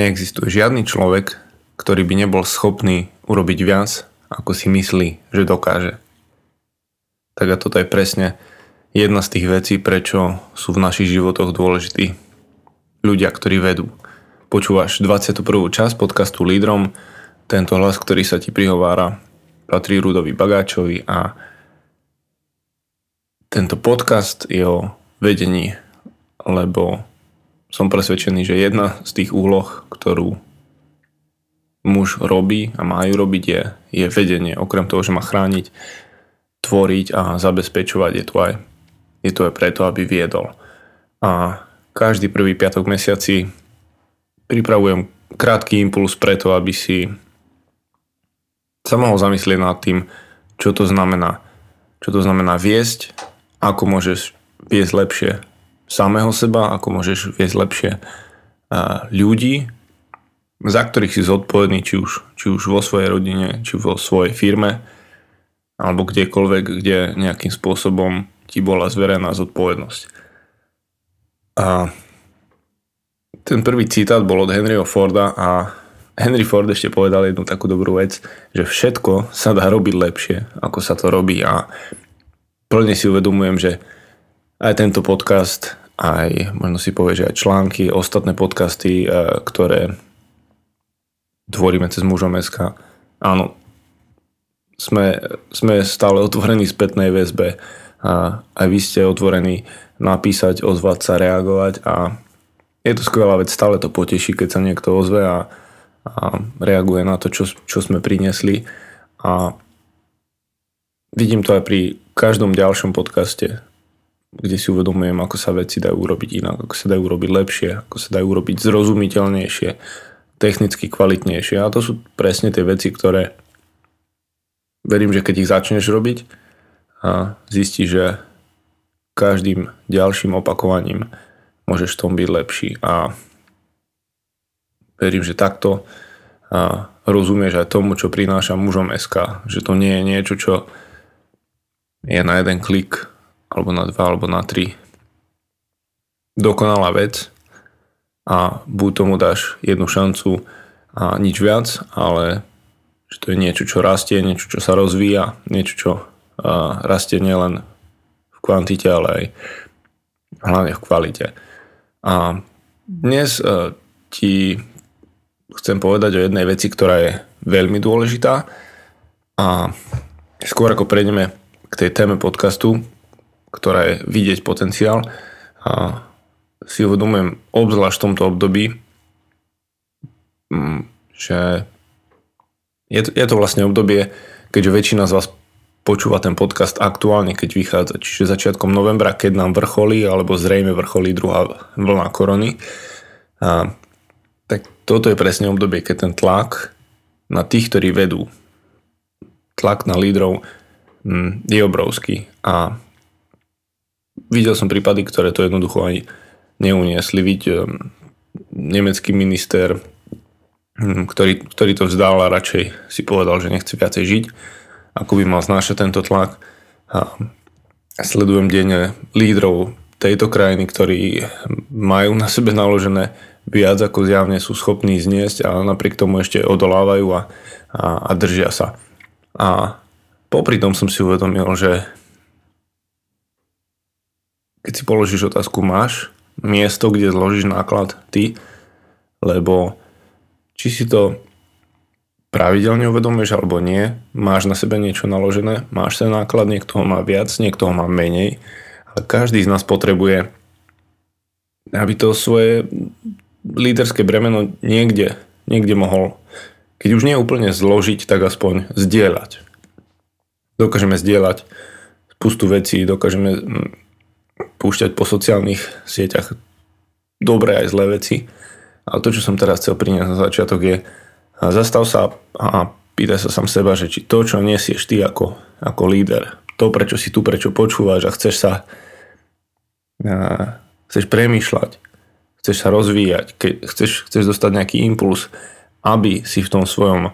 Neexistuje žiadny človek, ktorý by nebol schopný urobiť viac, ako si myslí, že dokáže. Tak a toto je presne jedna z tých vecí, prečo sú v našich životoch dôležití ľudia, ktorí vedú. Počúvaš 21. časť podcastu Lídrom, tento hlas, ktorý sa ti prihovára, patrí Rudovi Bagáčovi a tento podcast je o vedení, lebo som presvedčený, že jedna z tých úloh, ktorú muž robí a má ju robiť je, je vedenie. Okrem toho, že má chrániť, tvoriť a zabezpečovať, je to aj, je to aj preto, aby viedol. A každý prvý piatok mesiaci pripravujem krátky impuls preto, aby si sa mohol zamyslieť nad tým, čo to znamená. Čo to znamená viesť, ako môžeš viesť lepšie samého seba, ako môžeš viesť lepšie ľudí, za ktorých si zodpovedný, či už, či už vo svojej rodine, či vo svojej firme, alebo kdekoľvek, kde nejakým spôsobom ti bola zverená zodpovednosť. A ten prvý citát bol od Henryho Forda a Henry Ford ešte povedal jednu takú dobrú vec, že všetko sa dá robiť lepšie, ako sa to robí a plne si uvedomujem, že aj tento podcast aj možno si povie, že aj články, ostatné podcasty, e, ktoré tvoríme cez mužom SK. Áno, sme, sme stále otvorení spätnej väzbe a aj vy ste otvorení napísať, ozvať sa, reagovať a je to skvelá vec, stále to poteší, keď sa niekto ozve a, a reaguje na to, čo, čo sme priniesli a vidím to aj pri každom ďalšom podcaste kde si uvedomujem, ako sa veci dajú urobiť inak, ako sa dajú urobiť lepšie, ako sa dajú urobiť zrozumiteľnejšie, technicky kvalitnejšie. A to sú presne tie veci, ktoré verím, že keď ich začneš robiť a zistíš, že každým ďalším opakovaním môžeš v tom byť lepší. A verím, že takto a rozumieš aj tomu, čo prináša mužom SK. Že to nie je niečo, čo je na jeden klik alebo na dva, alebo na tri. Dokonalá vec a buď tomu dáš jednu šancu a nič viac, ale že to je niečo, čo rastie, niečo, čo sa rozvíja, niečo, čo rastie nielen v kvantite, ale aj hlavne v kvalite. A dnes e, ti chcem povedať o jednej veci, ktorá je veľmi dôležitá a skôr ako prejdeme k tej téme podcastu, ktorá je vidieť potenciál a si uvedomujem obzvlášť v tomto období, mm, že je to, je to vlastne obdobie, keďže väčšina z vás počúva ten podcast aktuálne, keď vychádza, čiže začiatkom novembra, keď nám vrcholí, alebo zrejme vrcholí druhá vlna korony. A, tak toto je presne obdobie, keď ten tlak na tých, ktorí vedú, tlak na lídrov mm, je obrovský. A videl som prípady, ktoré to jednoducho ani neuniesli. Vidieť ehm, nemecký minister, hm, ktorý, ktorý to vzdal a radšej si povedal, že nechce viacej žiť, ako by mal znášať tento tlak. A sledujem denne lídrov tejto krajiny, ktorí majú na sebe naložené viac ako zjavne sú schopní zniesť a napriek tomu ešte odolávajú a, a, a držia sa. A popri tom som si uvedomil, že keď si položíš otázku, máš miesto, kde zložíš náklad ty, lebo či si to pravidelne uvedomuješ alebo nie, máš na sebe niečo naložené, máš ten náklad, niekto ho má viac, niekto ho má menej, ale každý z nás potrebuje, aby to svoje líderské bremeno niekde, niekde mohol, keď už nie úplne zložiť, tak aspoň zdieľať. Dokážeme zdieľať spustu vecí, dokážeme púšťať po sociálnych sieťach dobré aj zlé veci. Ale to, čo som teraz chcel priniesť na začiatok je, zastav sa a pýtaj sa sám seba, že či to, čo nesieš ty ako, ako líder, to, prečo si tu, prečo počúvaš a chceš sa a, chceš premýšľať, chceš sa rozvíjať, keď chceš, chceš dostať nejaký impuls, aby si v tom svojom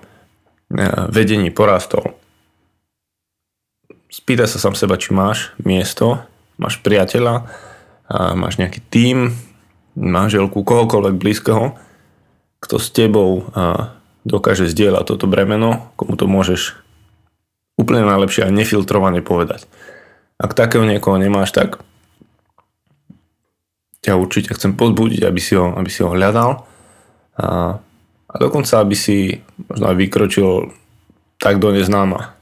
vedení porastol. Spýtaj sa sám seba, či máš miesto, máš priateľa, a máš nejaký tím, manželku, kohokoľvek blízkeho, kto s tebou dokáže zdieľať toto bremeno, komu to môžeš úplne najlepšie a nefiltrovane povedať. Ak takého niekoho nemáš, tak ťa určite chcem pozbudiť, aby si ho, aby si ho hľadal a, a dokonca, aby si možno aj vykročil tak do neznáma.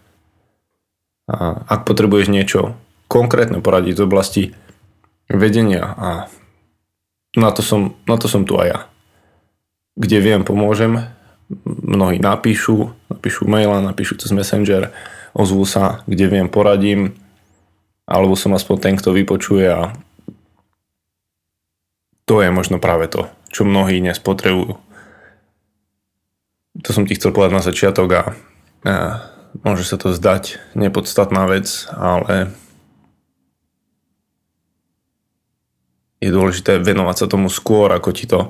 A ak potrebuješ niečo konkrétne poradiť z oblasti vedenia a na to som, na to som tu aj ja. Kde viem, pomôžem. Mnohí napíšu, napíšu maila, napíšu cez Messenger, ozvú sa, kde viem, poradím, alebo som aspoň ten, kto vypočuje a to je možno práve to, čo mnohí dnes potrebujú. To som ti chcel povedať na začiatok a, a môže sa to zdať nepodstatná vec, ale je dôležité venovať sa tomu skôr, ako ti to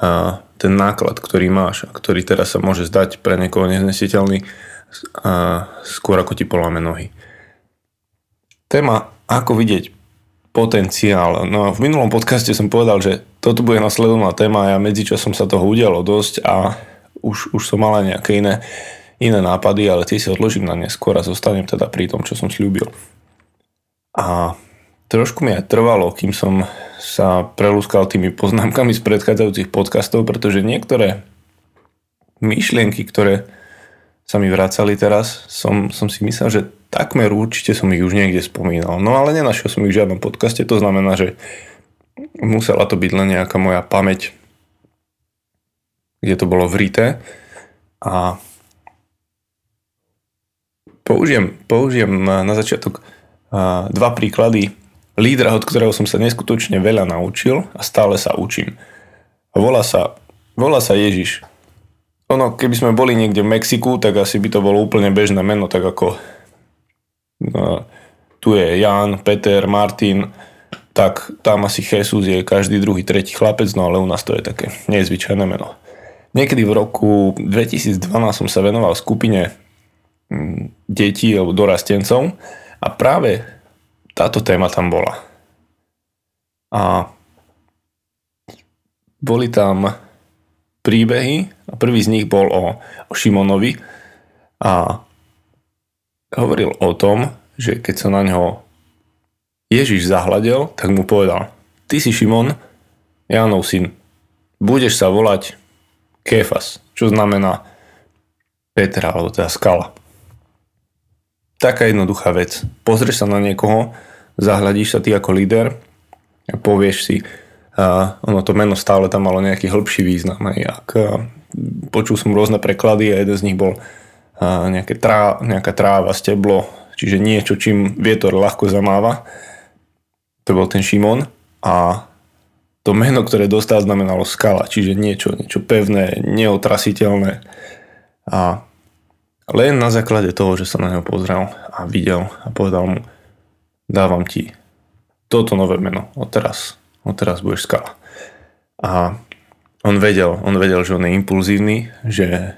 a, ten náklad, ktorý máš a ktorý teraz sa môže zdať pre niekoho neznesiteľný, a, skôr ako ti poláme nohy. Téma, ako vidieť potenciál. No v minulom podcaste som povedal, že toto bude nasledovná téma a ja medzičasom sa toho udialo dosť a už, už som mal aj nejaké iné, iné nápady, ale tie si odložím na neskôr a zostanem teda pri tom, čo som slúbil. A trošku mi aj trvalo, kým som sa prelúskal tými poznámkami z predchádzajúcich podcastov, pretože niektoré myšlienky, ktoré sa mi vracali teraz, som, som si myslel, že takmer určite som ich už niekde spomínal. No ale nenašiel som ich v žiadnom podcaste, to znamená, že musela to byť len nejaká moja pamäť, kde to bolo vrité. A použijem, použijem na začiatok dva príklady lídra, od ktorého som sa neskutočne veľa naučil a stále sa učím. Volá sa, volá sa Ježiš. Ono, keby sme boli niekde v Mexiku, tak asi by to bolo úplne bežné meno, tak ako No, tu je Jan, Peter, Martin, tak tam asi Jesus je každý druhý, tretí chlapec, no ale u nás to je také nezvyčajné meno. Niekedy v roku 2012 som sa venoval skupine mm, detí alebo dorastencov a práve táto téma tam bola. A boli tam príbehy a prvý z nich bol o, o Šimonovi a hovoril o tom, že keď sa na ňo Ježiš zahľadel, tak mu povedal, ty si Šimon, Jánov syn, budeš sa volať Kéfas, čo znamená Petra, alebo teda skala. Taká jednoduchá vec. Pozrieš sa na niekoho, zahľadíš sa ty ako líder a povieš si, a ono to meno stále tam malo nejaký hĺbší význam. Aj ak, a, počul som rôzne preklady a jeden z nich bol nejaké trá, nejaká tráva, steblo, čiže niečo, čím vietor ľahko zamáva. To bol ten Šimon a to meno, ktoré dostal, znamenalo skala, čiže niečo, niečo pevné, neotrasiteľné. A len na základe toho, že sa na neho pozrel a videl a povedal mu, dávam ti toto nové meno, odteraz, odteraz budeš skala. A on vedel, on vedel, že on je impulzívny, že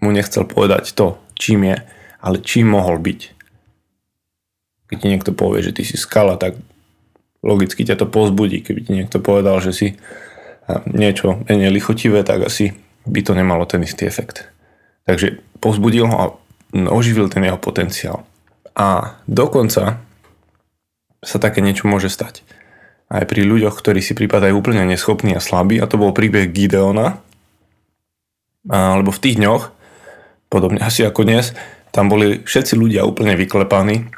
mu nechcel povedať to, čím je, ale čím mohol byť. Keď ti niekto povie, že ty si skala, tak logicky ťa to pozbudí. Keby ti niekto povedal, že si niečo menej lichotivé, tak asi by to nemalo ten istý efekt. Takže pozbudil ho a oživil ten jeho potenciál. A dokonca sa také niečo môže stať. Aj pri ľuďoch, ktorí si pripadajú úplne neschopní a slabí, a to bol príbeh Gideona, alebo v tých dňoch, podobne asi ako dnes, tam boli všetci ľudia úplne vyklepaní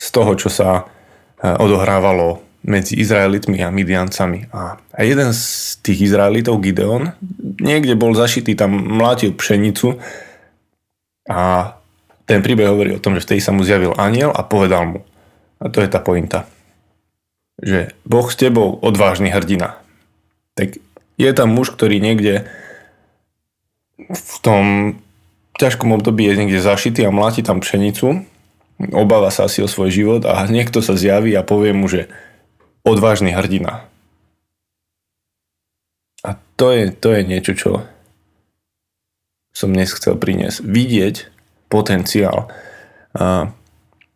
z toho, čo sa e, odohrávalo medzi Izraelitmi a Midiancami. A, jeden z tých Izraelitov, Gideon, niekde bol zašitý, tam mlátil pšenicu a ten príbeh hovorí o tom, že vtedy sa mu zjavil aniel a povedal mu, a to je tá pointa, že Boh s tebou odvážny hrdina. Tak je tam muž, ktorý niekde v tom ťažkom období je niekde zašitý a mláti tam pšenicu, obáva sa asi o svoj život a niekto sa zjaví a povie mu, že odvážny hrdina. A to je, to je niečo, čo som dnes chcel priniesť. Vidieť potenciál. A,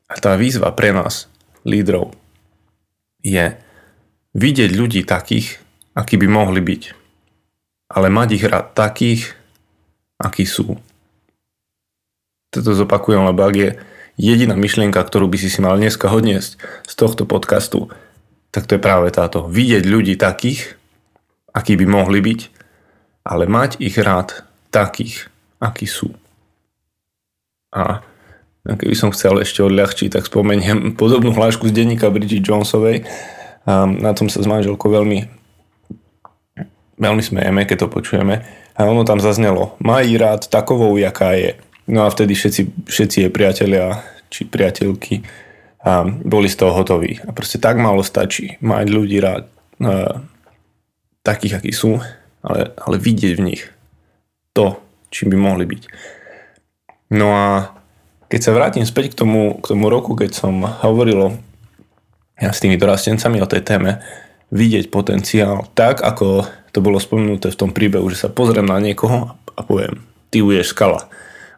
a tá výzva pre nás, lídrov, je vidieť ľudí takých, akí by mohli byť, ale mať ich rád takých, akí sú. Toto zopakujem, lebo ak je jediná myšlienka, ktorú by si si mal dneska odniesť z tohto podcastu, tak to je práve táto. Vidieť ľudí takých, akí by mohli byť, ale mať ich rád takých, akí sú. A keby som chcel ešte odľahčiť, tak spomeniem podobnú hlášku z denníka Bridget Jonesovej. A na tom sa s manželkou veľmi veľmi smejeme, keď to počujeme. A ono tam zaznelo, maj rád takovou, jaká je. No a vtedy všetci, všetci jej priatelia či priateľky a boli z toho hotoví. A proste tak málo stačí mať ľudí rád a, takých, akí sú, ale, ale vidieť v nich to, čím by mohli byť. No a keď sa vrátim späť k tomu, k tomu roku, keď som hovoril ja s tými dorastencami o tej téme, vidieť potenciál tak, ako to bolo spomenuté v tom príbehu, že sa pozriem na niekoho a poviem, ty uješ skala.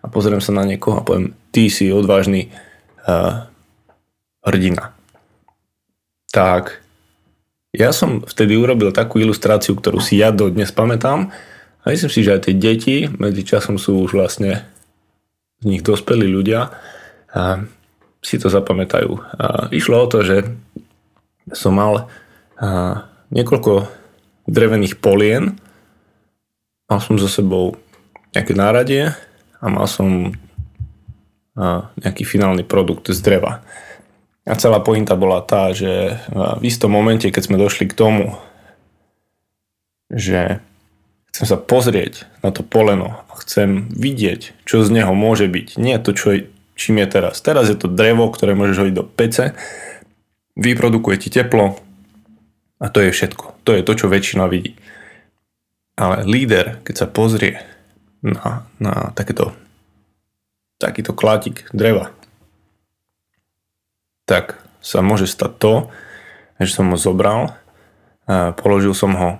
A pozriem sa na niekoho a poviem, ty si odvážny uh, hrdina. Tak ja som vtedy urobil takú ilustráciu, ktorú si ja dodnes pamätám a myslím si, že aj tie deti medzi časom sú už vlastne z nich dospelí ľudia a si to zapamätajú. A išlo o to, že som mal a, niekoľko drevených polien, mal som so sebou nejaké náradie a mal som a, nejaký finálny produkt z dreva. A celá pointa bola tá, že v istom momente, keď sme došli k tomu, že chcem sa pozrieť na to poleno a chcem vidieť, čo z neho môže byť. Nie to, čo je, čím je teraz. Teraz je to drevo, ktoré môžeš hodiť do pece, vyprodukuje ti teplo a to je všetko. To je to, čo väčšina vidí. Ale líder, keď sa pozrie na, na takéto, takýto klátik dreva, tak sa môže stať to, že som ho zobral, položil som ho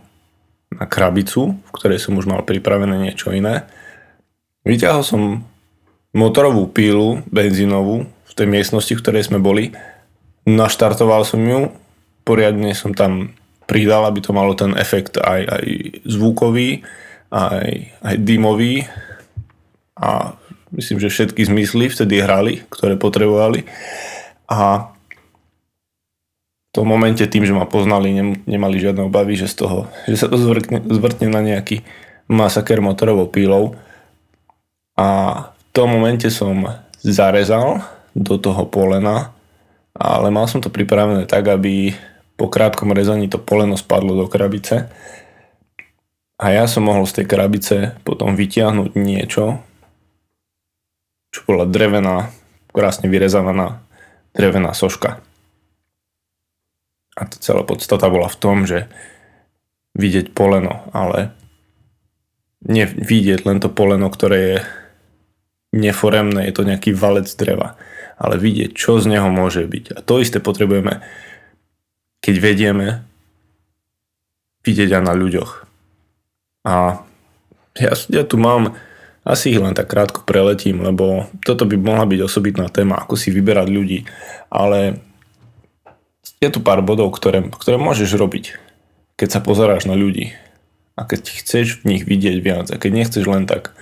na krabicu, v ktorej som už mal pripravené niečo iné. Vyťahol som motorovú pílu benzínovú v tej miestnosti, v ktorej sme boli. Naštartoval som ju, poriadne som tam pridal, aby to malo ten efekt aj, aj zvukový, aj, aj dymový a myslím, že všetky zmysly vtedy hrali, ktoré potrebovali. A v tom momente tým, že ma poznali, nemali žiadne obavy, že, z toho, že sa to zvrtne, zvrtne na nejaký masaker motorovou pílou. A v tom momente som zarezal do toho polena, ale mal som to pripravené tak, aby po krátkom rezaní to poleno spadlo do krabice a ja som mohol z tej krabice potom vytiahnuť niečo, čo bola drevená, krásne vyrezávaná drevená soška. A tá celá podstata bola v tom, že vidieť poleno, ale nevidieť len to poleno, ktoré je neforemné, je to nejaký valec dreva, ale vidieť, čo z neho môže byť. A to isté potrebujeme, keď vedieme vidieť aj na ľuďoch. A ja, ja tu mám asi ich len tak krátko preletím, lebo toto by mohla byť osobitná téma, ako si vyberať ľudí. Ale je tu pár bodov, ktoré, ktoré môžeš robiť, keď sa pozeráš na ľudí. A keď chceš v nich vidieť viac. A keď nechceš len tak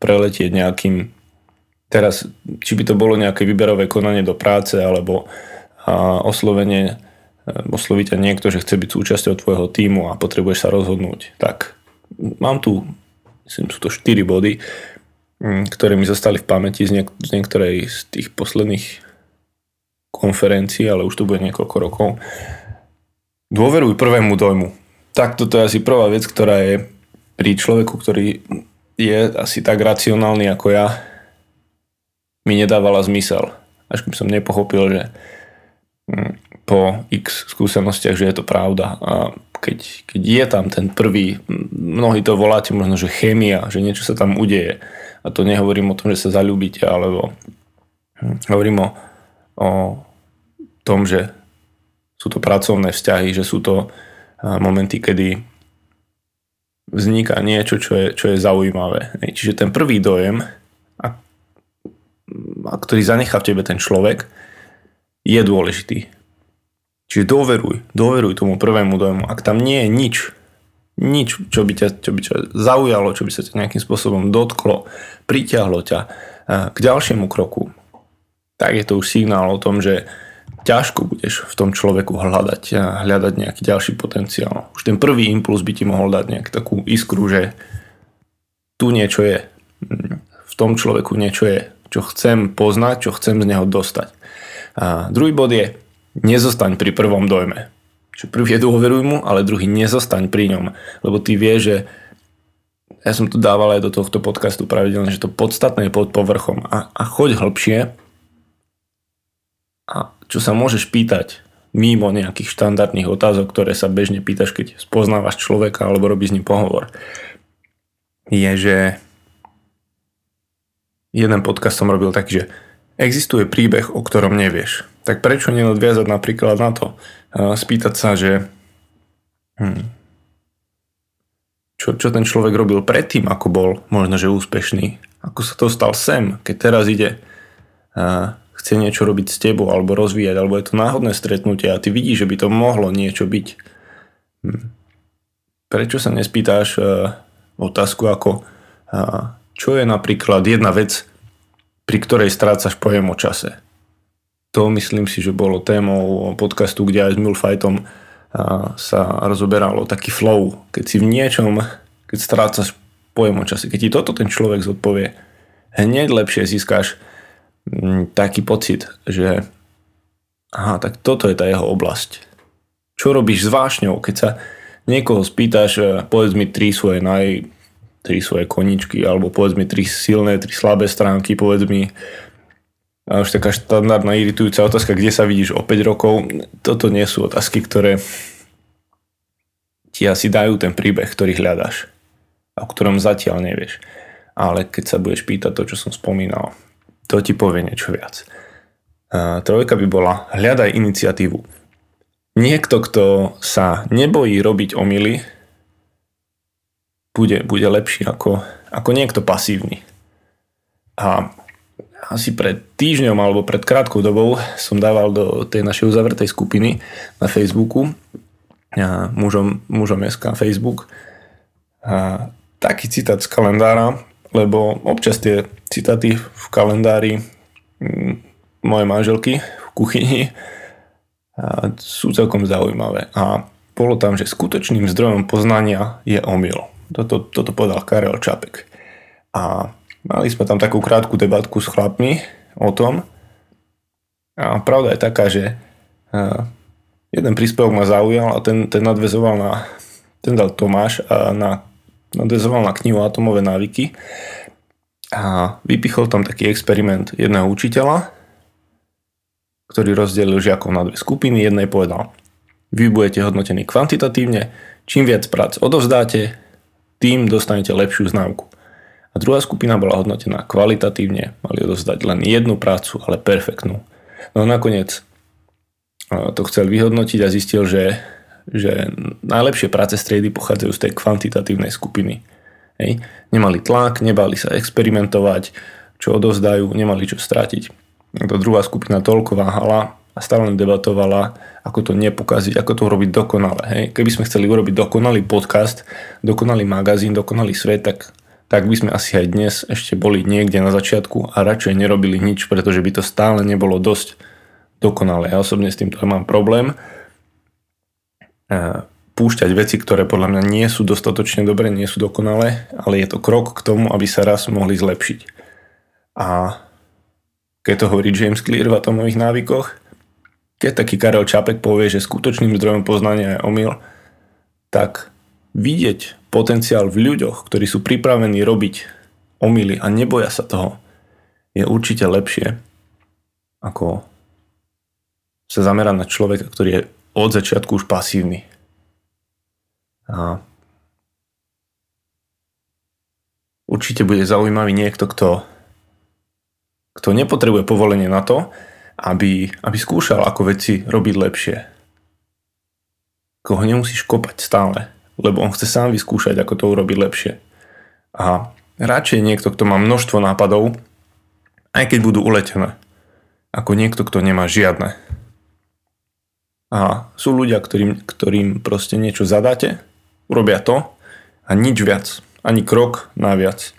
preletieť nejakým... Teraz, či by to bolo nejaké výberové konanie do práce, alebo a, oslovenie, osloviť ťa niekto, že chce byť súčasťou tvojho týmu a potrebuješ sa rozhodnúť. Tak, mám tu myslím, sú to 4 body, mm, ktoré mi zostali v pamäti z, niek- z niektorej z tých posledných konferencií, ale už to bude niekoľko rokov. Dôveruj prvému dojmu. Tak toto je asi prvá vec, ktorá je pri človeku, ktorý je asi tak racionálny ako ja, mi nedávala zmysel. Až kým som nepochopil, že mm, po x skúsenostiach, že je to pravda. A keď, keď je tam ten prvý, mnohí to voláte možno, že chémia, že niečo sa tam udeje. A to nehovorím o tom, že sa zalúbite, alebo hovorím o, o tom, že sú to pracovné vzťahy, že sú to momenty, kedy vzniká niečo, čo je, čo je zaujímavé. Čiže ten prvý dojem, a, a ktorý zanechá v tebe ten človek, je dôležitý. Čiže dôveruj, dôveruj tomu prvému dojmu. Ak tam nie je nič, nič, čo by, ťa, čo by ťa zaujalo, čo by sa ťa nejakým spôsobom dotklo, priťahlo ťa k ďalšiemu kroku, tak je to už signál o tom, že ťažko budeš v tom človeku hľadať a hľadať nejaký ďalší potenciál. Už ten prvý impuls by ti mohol dať nejakú takú iskru, že tu niečo je. V tom človeku niečo je, čo chcem poznať, čo chcem z neho dostať. A druhý bod je, nezostaň pri prvom dojme. Čiže prvý je dôveruj mu, ale druhý nezostaň pri ňom. Lebo ty vieš, že ja som to dával aj do tohto podcastu pravidelne, že to podstatné je pod povrchom a, a choď hĺbšie a čo sa môžeš pýtať mimo nejakých štandardných otázok, ktoré sa bežne pýtaš, keď spoznávaš človeka alebo robíš s ním pohovor, je, že jeden podcast som robil taký, že existuje príbeh, o ktorom nevieš. Tak prečo nenadviazať napríklad na to? Spýtať sa, že hm, čo, čo ten človek robil predtým, ako bol možno, že úspešný. Ako sa to stal sem, keď teraz ide a chce niečo robiť s tebou alebo rozvíjať, alebo je to náhodné stretnutie a ty vidíš, že by to mohlo niečo byť. Hm. Prečo sa nespýtáš uh, otázku ako uh, čo je napríklad jedna vec, pri ktorej strácaš pojem o čase. To myslím si, že bolo témou podcastu, kde aj s Milfightom sa rozoberalo taký flow, keď si v niečom, keď strácaš pojem o čase, keď ti toto ten človek zodpovie, hneď lepšie získáš mm, taký pocit, že aha, tak toto je tá jeho oblasť. Čo robíš s vášňou, keď sa niekoho spýtaš, povedz mi tri svoje naj, tri svoje koničky, alebo povedz mi tri silné, tri slabé stránky, povedz mi a už taká štandardná iritujúca otázka, kde sa vidíš o 5 rokov, toto nie sú otázky, ktoré ti asi dajú ten príbeh, ktorý hľadáš a o ktorom zatiaľ nevieš. Ale keď sa budeš pýtať to, čo som spomínal, to ti povie niečo viac. A trojka by bola hľadaj iniciatívu. Niekto, kto sa nebojí robiť omily, bude, bude lepší ako, ako niekto pasívny. A asi pred týždňom alebo pred krátkou dobou som dával do tej našej uzavretej skupiny na Facebooku a mužom, mužom SK Facebook a taký citát z kalendára, lebo občas tie citáty v kalendári mojej manželky v kuchyni sú celkom zaujímavé. A bolo tam, že skutočným zdrojom poznania je omyl. Toto, toto povedal Karel Čapek. A Mali sme tam takú krátku debatku s chlapmi o tom. A pravda je taká, že jeden príspevok ma zaujal a ten, ten nadvezoval na, ten dal Tomáš a na, nadvezoval na knihu Atomové návyky a vypichol tam taký experiment jedného učiteľa, ktorý rozdelil žiakov na dve skupiny. Jednej povedal, vy budete hodnotení kvantitatívne, čím viac prác odovzdáte, tým dostanete lepšiu známku. A druhá skupina bola hodnotená kvalitatívne, mali odozdať len jednu prácu, ale perfektnú. No nakoniec to chcel vyhodnotiť a zistil, že, že najlepšie práce striedy pochádzajú z tej kvantitatívnej skupiny. Hej. Nemali tlak, nebali sa experimentovať, čo odovzdajú, nemali čo strátiť. A druhá skupina toľko váhala a stále debatovala, ako to nepokaziť, ako to urobiť dokonale. Hej. Keby sme chceli urobiť dokonalý podcast, dokonalý magazín, dokonalý svet, tak tak by sme asi aj dnes ešte boli niekde na začiatku a radšej nerobili nič, pretože by to stále nebolo dosť dokonalé. Ja osobne s týmto mám problém púšťať veci, ktoré podľa mňa nie sú dostatočne dobré, nie sú dokonalé, ale je to krok k tomu, aby sa raz mohli zlepšiť. A keď to hovorí James Clear v atomových návykoch, keď taký Karel Čapek povie, že skutočným zdrojom poznania je omyl, tak vidieť potenciál v ľuďoch, ktorí sú pripravení robiť omily a neboja sa toho, je určite lepšie ako sa zamerať na človeka, ktorý je od začiatku už pasívny. A určite bude zaujímavý niekto, kto, kto nepotrebuje povolenie na to, aby, aby skúšal, ako veci robiť lepšie. Koho nemusíš kopať stále lebo on chce sám vyskúšať, ako to urobiť lepšie. A radšej niekto, kto má množstvo nápadov, aj keď budú uletené, ako niekto, kto nemá žiadne. A sú ľudia, ktorým, ktorým proste niečo zadáte Urobia to a nič viac. Ani krok naviac.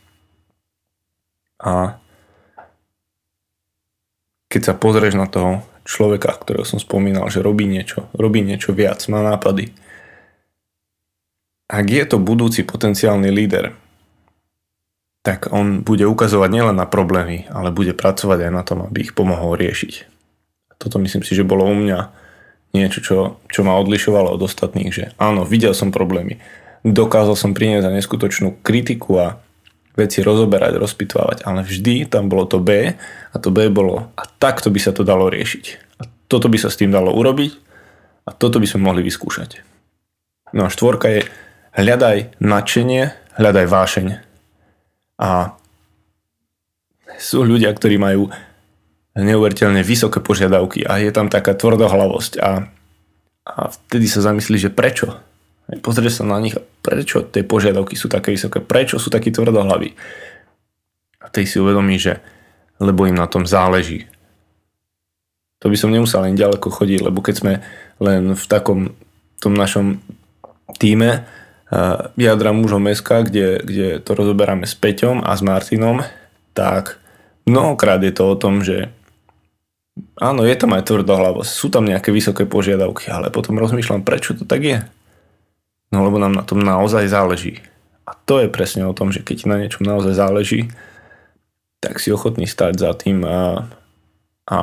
A keď sa pozrieš na toho človeka, ktorého som spomínal, že robí niečo, robí niečo viac, má nápady. Ak je to budúci potenciálny líder, tak on bude ukazovať nielen na problémy, ale bude pracovať aj na tom, aby ich pomohol riešiť. Toto myslím si, že bolo u mňa niečo, čo, čo ma odlišovalo od ostatných, že áno, videl som problémy, dokázal som priniesť za neskutočnú kritiku a veci rozoberať, rozpitvávať, ale vždy tam bolo to B a to B bolo a takto by sa to dalo riešiť. A toto by sa s tým dalo urobiť a toto by sme mohli vyskúšať. No a štvorka je hľadaj nadšenie, hľadaj vášeň. A sú ľudia, ktorí majú neuveriteľne vysoké požiadavky a je tam taká tvrdohlavosť a, a vtedy sa zamyslí, že prečo? Pozrieš sa na nich, prečo tie požiadavky sú také vysoké, prečo sú takí tvrdohlaví. A tej si uvedomí, že lebo im na tom záleží. To by som nemusel len ďaleko chodiť, lebo keď sme len v takom tom našom týme uh, jadra mužom meska, kde, kde to rozoberáme s Peťom a s Martinom, tak mnohokrát je to o tom, že áno, je tam aj tvrdohlavosť, sú tam nejaké vysoké požiadavky, ale potom rozmýšľam, prečo to tak je. No lebo nám na tom naozaj záleží. A to je presne o tom, že keď ti na niečom naozaj záleží, tak si ochotný stať za tým a, a,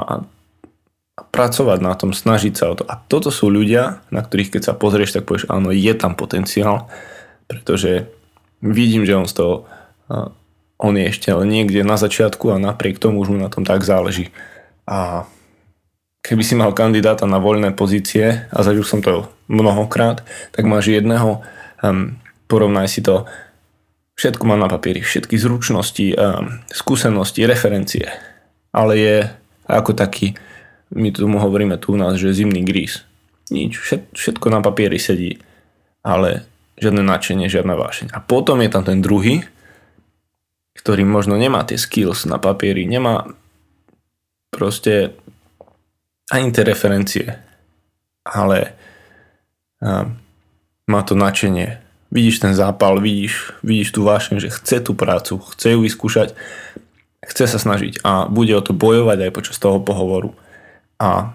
a pracovať na tom, snažiť sa o to. A toto sú ľudia, na ktorých keď sa pozrieš, tak povieš, áno, je tam potenciál, pretože vidím, že on z toho, on je ešte niekde na začiatku a napriek tomu už mu na tom tak záleží. A keby si mal kandidáta na voľné pozície a zažil som to mnohokrát, tak máš jedného, um, porovnaj si to, všetko má na papieri, všetky zručnosti, um, skúsenosti, referencie, ale je ako taký, my tomu hovoríme tu u nás, že zimný gríz. Nič, všetko na papieri sedí, ale žiadne nadšenie, žiadna vášeň. A potom je tam ten druhý, ktorý možno nemá tie skills na papieri, nemá proste ani tie referencie, ale a, má to načenie. Vidíš ten zápal, vidíš, vidíš tú vášeň, že chce tú prácu, chce ju vyskúšať, chce sa snažiť a bude o to bojovať aj počas toho pohovoru. A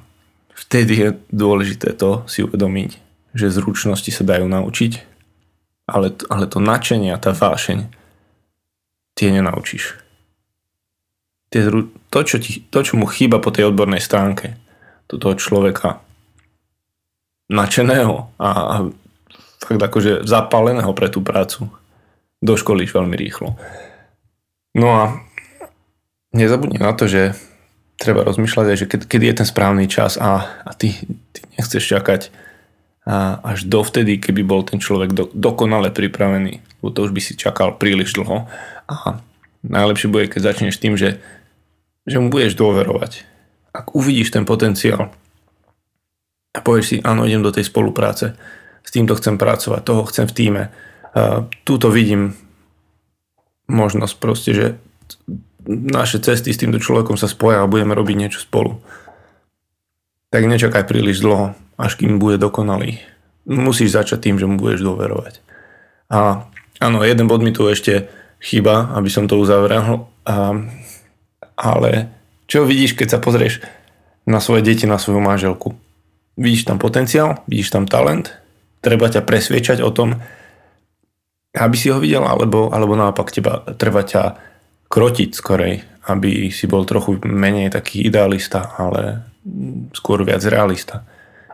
vtedy je dôležité to si uvedomiť, že zručnosti sa dajú naučiť, ale, ale to načenie a tá vášeň tie nenaučíš. Tie, to, čo ti, to, čo mu chýba po tej odbornej stránke, toho človeka nadšeného a, fakt akože zapáleného pre tú prácu. Doškolíš veľmi rýchlo. No a nezabudni na to, že treba rozmýšľať aj, že keď, keď je ten správny čas a, a ty, ty nechceš čakať a až dovtedy, keby bol ten človek do, dokonale pripravený, lebo to už by si čakal príliš dlho. A najlepšie bude, keď začneš tým, že, že mu budeš dôverovať, ak uvidíš ten potenciál a povieš si, áno, idem do tej spolupráce, s týmto chcem pracovať, toho chcem v týme, uh, túto vidím možnosť proste, že naše cesty s týmto človekom sa spoja a budeme robiť niečo spolu. Tak nečakaj príliš dlho, až kým bude dokonalý. Musíš začať tým, že mu budeš dôverovať. A áno, jeden bod mi tu ešte chýba, aby som to uzavrel, a, ale čo vidíš, keď sa pozrieš na svoje deti, na svoju manželku? Vidíš tam potenciál, vidíš tam talent, treba ťa presviečať o tom, aby si ho videl, alebo, alebo naopak teba, treba ťa krotiť skorej, aby si bol trochu menej taký idealista, ale skôr viac realista.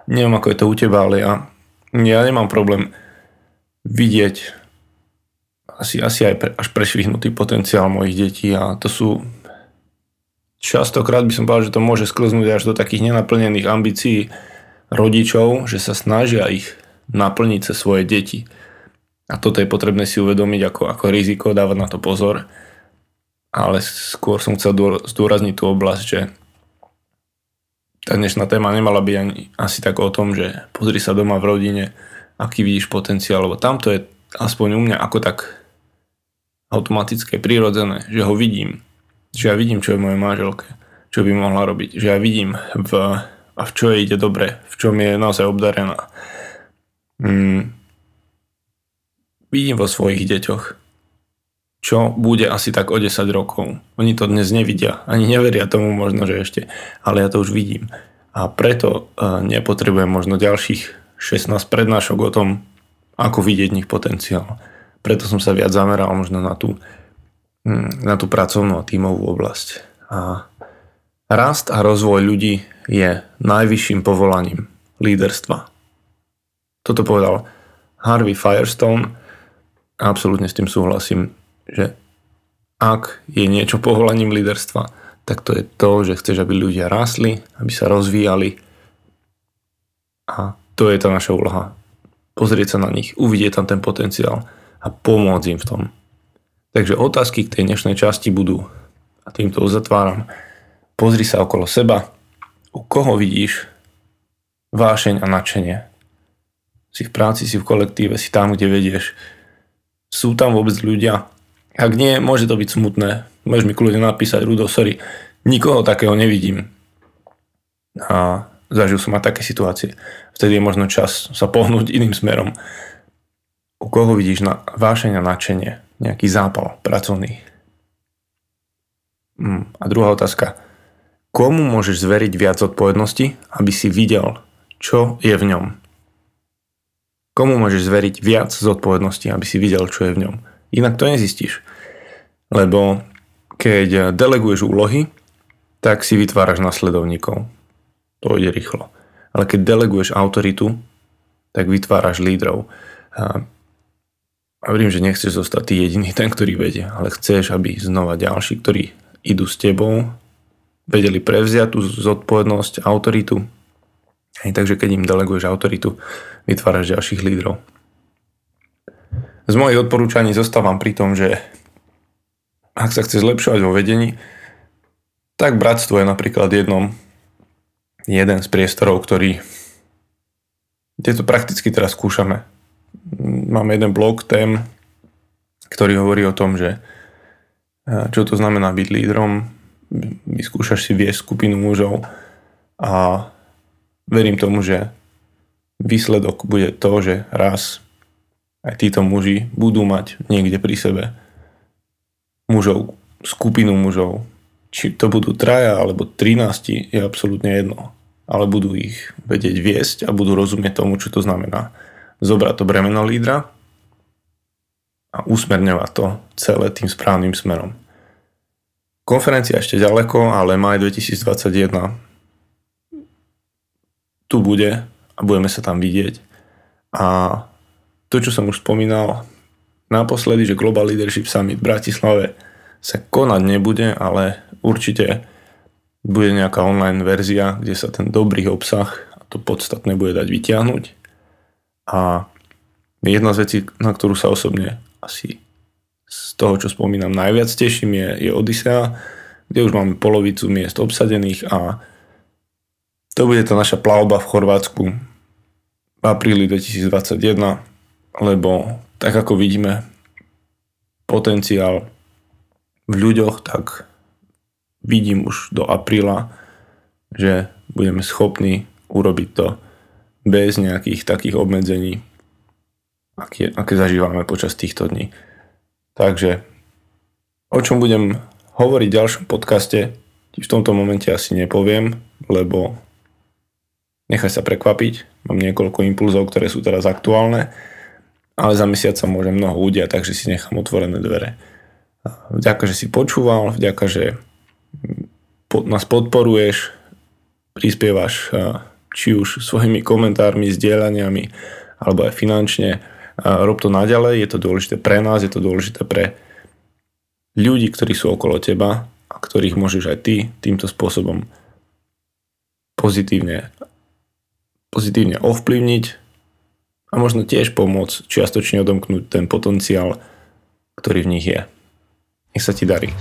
Neviem, ako je to u teba, ale ja, ja nemám problém vidieť asi, asi aj pre, až prešvihnutý potenciál mojich detí a to sú častokrát by som povedal, že to môže sklznúť až do takých nenaplnených ambícií rodičov, že sa snažia ich naplniť cez svoje deti. A toto je potrebné si uvedomiť ako, ako riziko, dávať na to pozor. Ale skôr som chcel zdôrazniť tú oblasť, že tá dnešná téma nemala byť ani asi tak o tom, že pozri sa doma v rodine, aký vidíš potenciál, lebo tamto je aspoň u mňa ako tak automatické, prirodzené, že ho vidím že ja vidím, čo je moje manželke, čo by mohla robiť, že ja vidím v, a v čo jej ide dobre, v čom je naozaj obdarená. Mm. vidím vo svojich deťoch, čo bude asi tak o 10 rokov. Oni to dnes nevidia, ani neveria tomu možno, že ešte, ale ja to už vidím. A preto e, nepotrebujem možno ďalších 16 prednášok o tom, ako vidieť nich potenciál. Preto som sa viac zameral možno na tú, na tú pracovnú a tímovú oblasť. A rast a rozvoj ľudí je najvyšším povolaním líderstva. Toto povedal Harvey Firestone absolútne s tým súhlasím, že ak je niečo povolaním líderstva, tak to je to, že chceš, aby ľudia rásli, aby sa rozvíjali a to je tá naša úloha. Pozrieť sa na nich, uvidieť tam ten potenciál a pomôcť im v tom. Takže otázky k tej dnešnej časti budú, a týmto uzatváram, pozri sa okolo seba, u koho vidíš vášeň a nadšenie. Si v práci, si v kolektíve, si tam, kde vedieš. Sú tam vôbec ľudia? Ak nie, môže to byť smutné. Môžeš mi kľudne napísať, Rudo, sorry, nikoho takého nevidím. A zažil som aj také situácie. Vtedy je možno čas sa pohnúť iným smerom. U koho vidíš na vášeň a nadšenie? Nejaký zápal pracovný. Mm. A druhá otázka. Komu môžeš zveriť viac odpovednosti, aby si videl, čo je v ňom? Komu môžeš zveriť viac zodpovednosti, aby si videl, čo je v ňom? Inak to nezistíš. Lebo keď deleguješ úlohy, tak si vytváraš nasledovníkov. To ide rýchlo. Ale keď deleguješ autoritu, tak vytváraš lídrov. A, verím, že nechceš zostať ty jediný, ten, ktorý vedie, ale chceš, aby znova ďalší, ktorí idú s tebou, vedeli prevziať tú zodpovednosť, autoritu. Hej, takže keď im deleguješ autoritu, vytváraš ďalších lídrov. Z mojich odporúčaní zostávam pri tom, že ak sa chce zlepšovať vo vedení, tak bratstvo je napríklad jednom, jeden z priestorov, ktorý kde to prakticky teraz skúšame. Máme jeden blok tém, ktorý hovorí o tom, že čo to znamená byť lídrom, vyskúšaš si viesť skupinu mužov a verím tomu, že výsledok bude to, že raz aj títo muži budú mať niekde pri sebe mužov, skupinu mužov. Či to budú traja alebo 13 je absolútne jedno. Ale budú ich vedieť viesť a budú rozumieť tomu, čo to znamená. Zobrať to bremeno lídra a usmerňovať to celé tým správnym smerom. Konferencia ešte ďaleko, ale maj 2021 tu bude a budeme sa tam vidieť. A to, čo som už spomínal naposledy, že Global Leadership Summit v Bratislave sa konať nebude, ale určite bude nejaká online verzia, kde sa ten dobrý obsah a to podstatné bude dať vyťahnuť. A jedna z vecí, na ktorú sa osobne asi z toho, čo spomínam, najviac teším je, je Odyssea, kde už máme polovicu miest obsadených a to bude tá naša plavba v Chorvátsku v apríli 2021, lebo tak ako vidíme potenciál v ľuďoch, tak vidím už do apríla, že budeme schopní urobiť to bez nejakých takých obmedzení, aké, aké zažívame počas týchto dní. Takže o čom budem hovoriť v ďalšom podcaste, ti v tomto momente asi nepoviem, lebo nechaj sa prekvapiť. Mám niekoľko impulzov, ktoré sú teraz aktuálne, ale za mesiac sa môže mnoho udiať, takže si nechám otvorené dvere. Vďaka, že si počúval, vďaka, že nás podporuješ, prispievaš či už svojimi komentármi, zdieľaniami, alebo aj finančne rob to naďalej, je to dôležité pre nás, je to dôležité pre ľudí, ktorí sú okolo teba a ktorých môžeš aj ty týmto spôsobom pozitívne, pozitívne ovplyvniť a možno tiež pomôcť čiastočne odomknúť ten potenciál, ktorý v nich je. Nech sa ti darí.